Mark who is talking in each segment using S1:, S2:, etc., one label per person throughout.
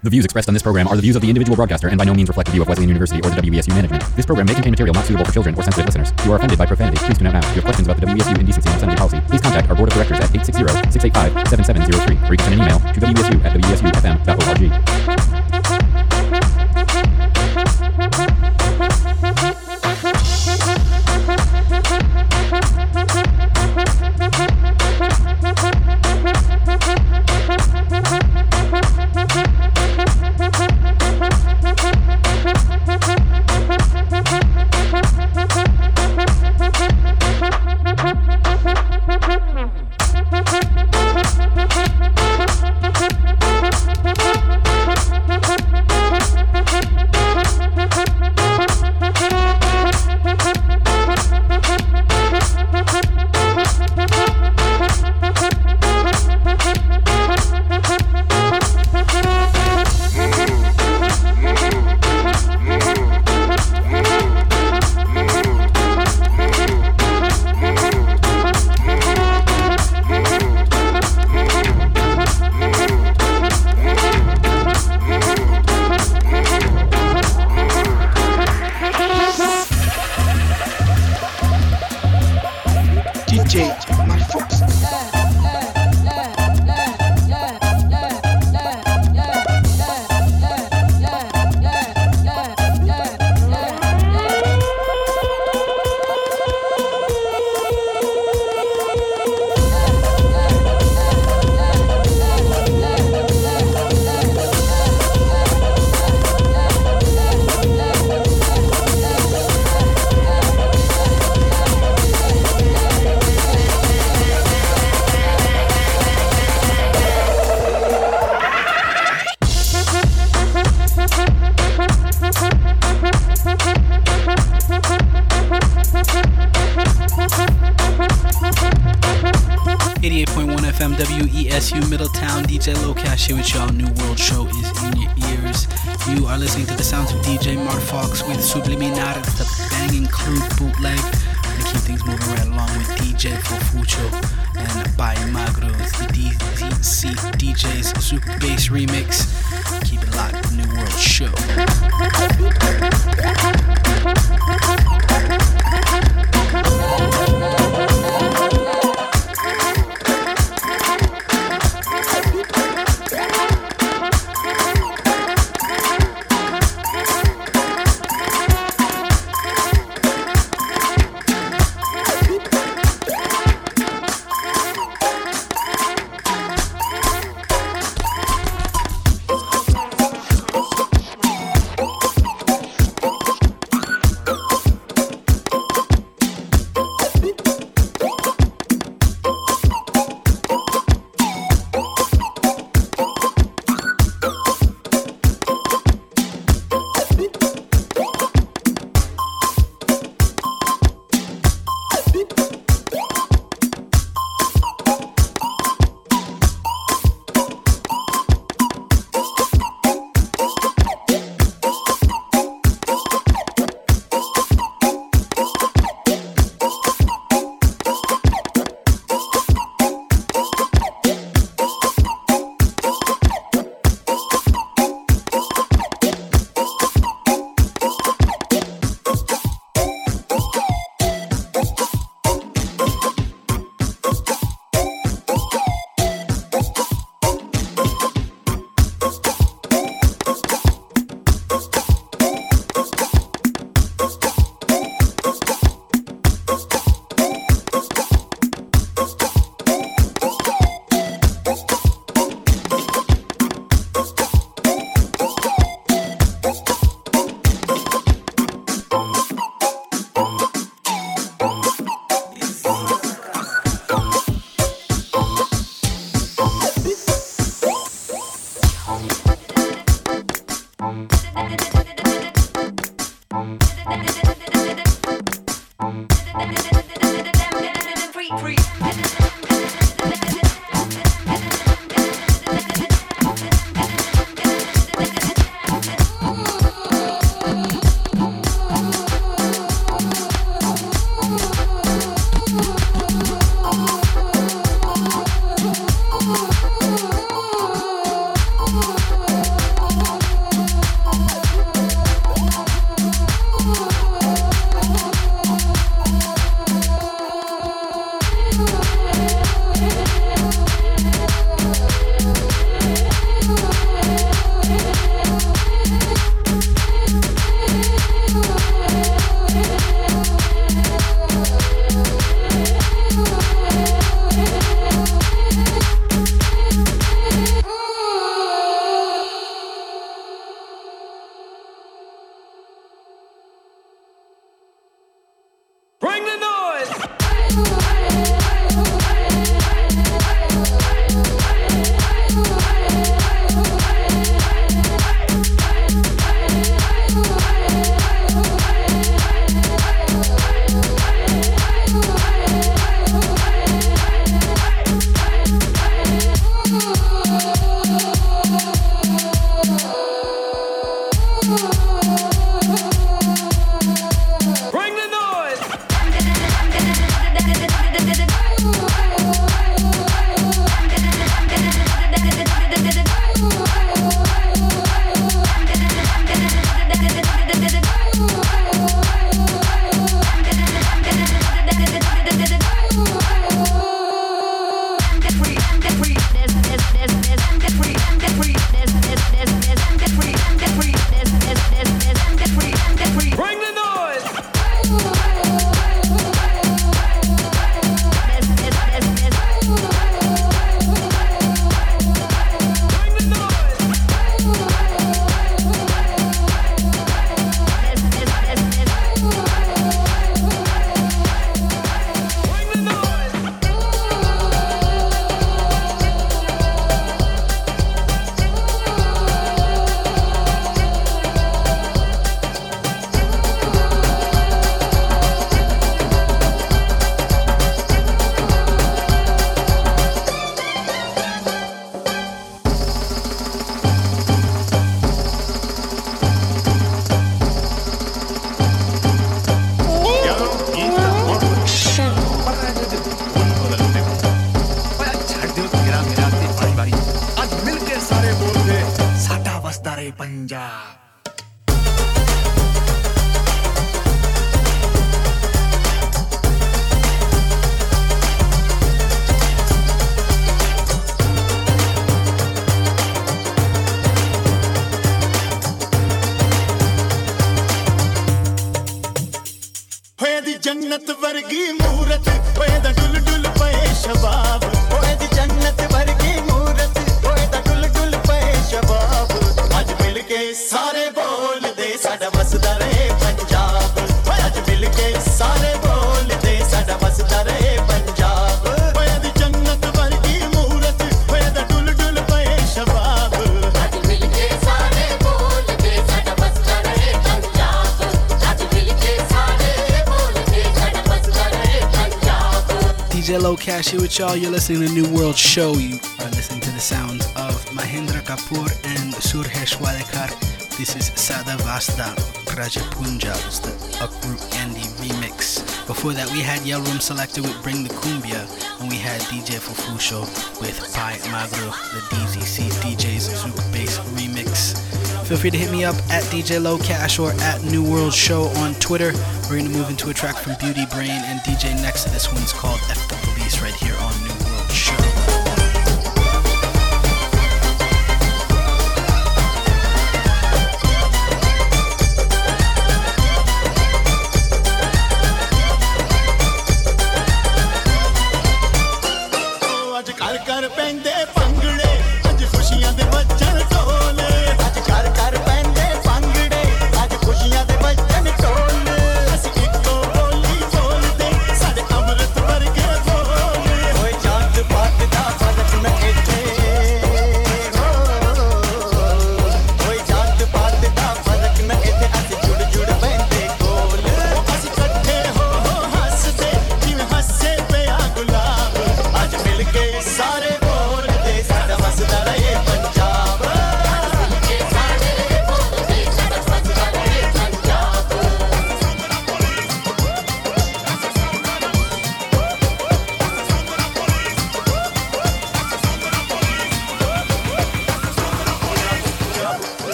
S1: The views expressed on this program are the views of the individual broadcaster and by no means reflect the view of Wesleyan University or the WESU management. This program may contain material not suitable for children or sensitive listeners. If you are offended by profanity, please tune out now. If you have questions about the WESU indecency and obscenity policy, please contact our board of directors at 860-685-7703 or you can send an email to WESU at WESUFM.org.
S2: free
S3: free Punjab
S1: DJ Lokash here with y'all. You're listening to New World Show. You are listening to the sounds of Mahendra Kapoor and Suresh Wadkar. This is Sada Vasta Punjab. It's the Uproot Andy remix. Before that, we had Yelram Selectah with Bring the Cumbia, and we had DJ Fufusho with Pai Magro, the DZC DJs Zouk Bass remix. Feel free to hit me up at DJ Lokash or at New World Show on Twitter. We're gonna move into a track from Beauty Brain and DJ next to this one's called F the Police right here on New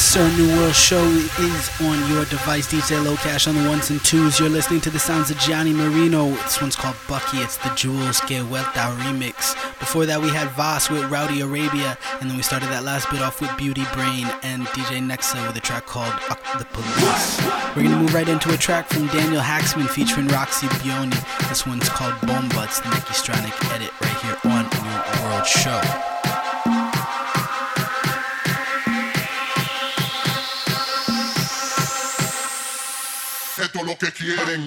S1: Yes, sir. New World Show is on your device. DJ Lokash on the ones and twos. You're listening to the sounds of Gianni Marino. This one's called Bucky. It's the Jules Que Vuelta remix. Before that, we had Voss with Rowdy Arabia, and then we started that last bit off with Beauty Brain and DJ Nexa with a track called Up the Police. We're gonna move right into a track from Daniel Haaksman featuring Roxy Bioni. This one's called Bomba. It's the Nicky edit right here on New World Show.
S4: Esto es lo que quieren.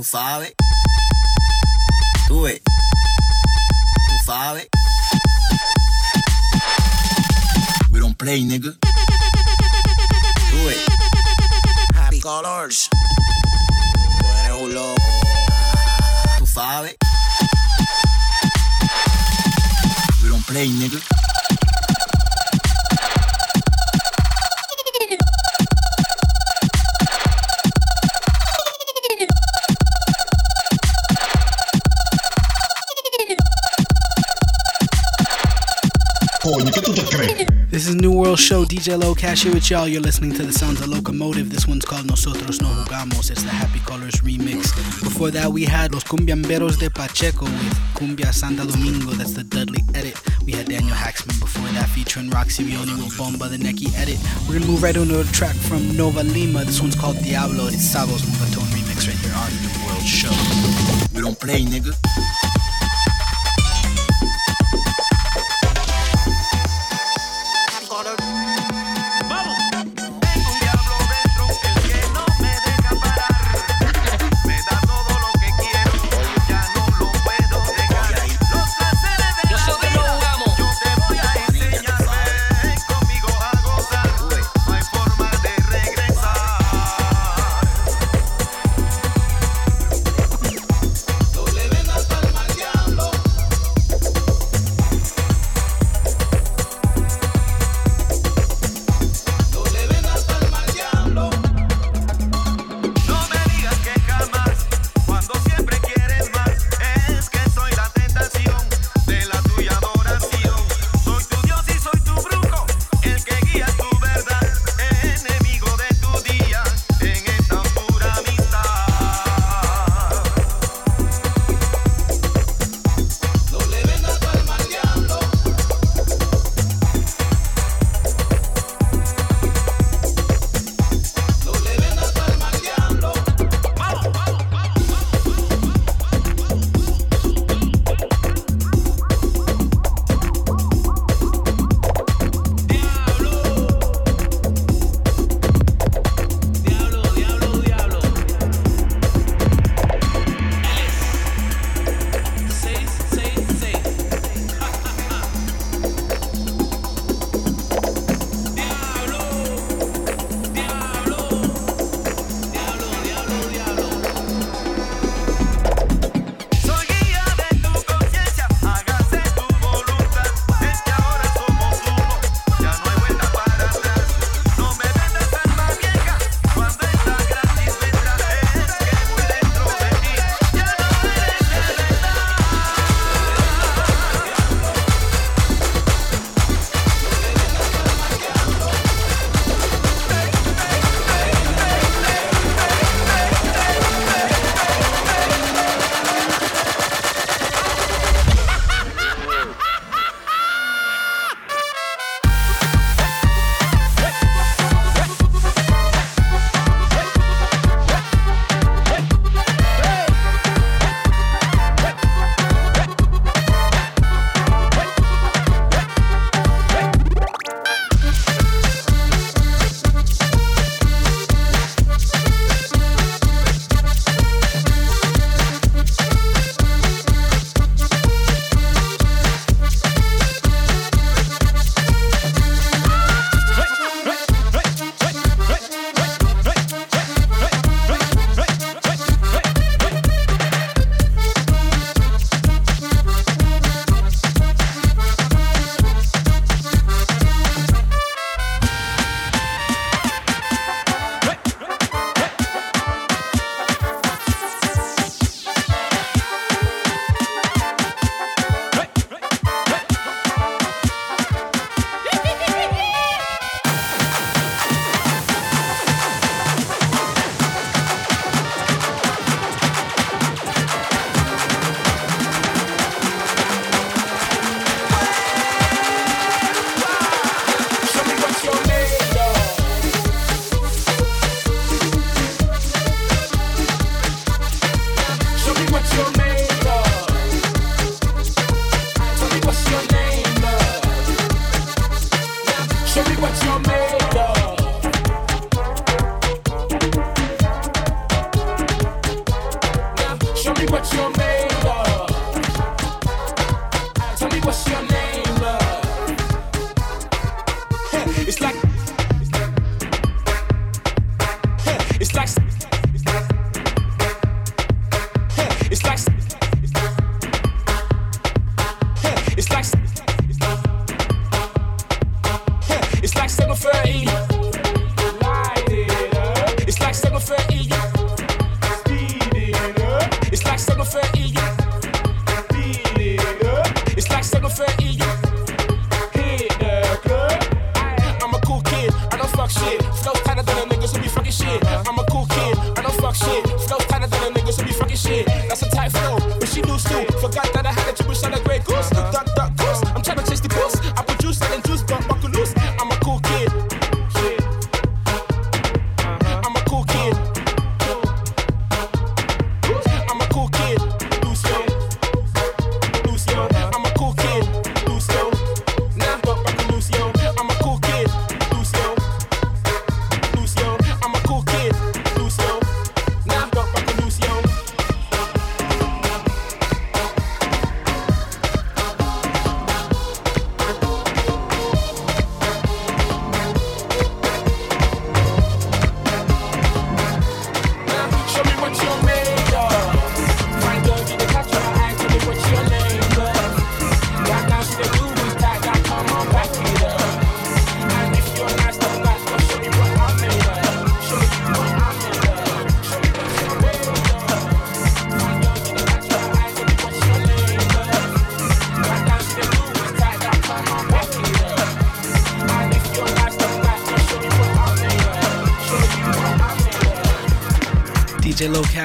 S5: Tú sabes. Tú ves. Tú sabes. We don't play, nigga. Tú ves. Happy Colors. Tú eres un loco. Tú sabes. We don't play, nigga.
S1: This is New World Show, DJ Lokash here with y'all. You're listening to the sounds of Locomotive. This one's called Nosotros No Jugamos. It's the Happy Colors remix. Before that, we had Los Cumbiamberos de Pacheco with Cumbia Santa Domingo. That's the Dudley edit. We had Daniel Haaksman before that featuring Roxy Vioni with Bomba the Neki edit. We're gonna move right into a track from Nova Lima. This one's called Diablo. It's Sabos Moombahton remix right here on New World Show.
S5: We don't play, nigga.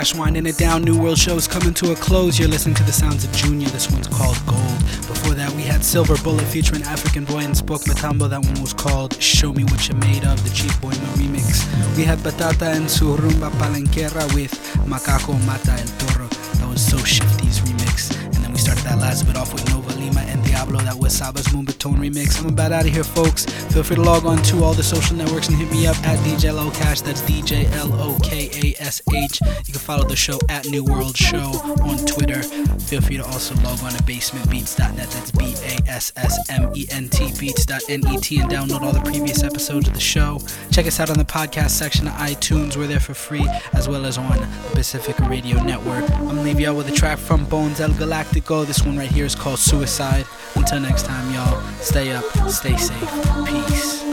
S1: Cash winding it down. New World Show's coming to a close. You're listening to the sounds of Junior. This one's called Gold. Before that, we had Silver Bullet featuring African Boy and Spoek Mathambo. That one was called Show Me What You're Made Of, the Chief Boima remix. We had Batata and su Rumba Palenquera with Macaco Mata El Toro. That was So Shifty's remix. Started that last bit off with Nova Lima and Diablo. That was Saba's Moombahton remix. I'm about out of here, folks. Feel free to log on to all the social networks and hit me up at DJ Lokash. That's DJ L O K A S H. You can follow the show at New World Show on Twitter. Feel free to also log on to bassmentbeats.net. That's B A S S M E N T beats.net and download all the previous episodes of the show. Check us out on the podcast section of iTunes. We're there for free, as well as on the Pacific Radio Network. I'm gonna leave y'all with a track from Bones El Galactico go. This one right here is called Suicide. Until next time, y'all, stay up, stay safe. Peace.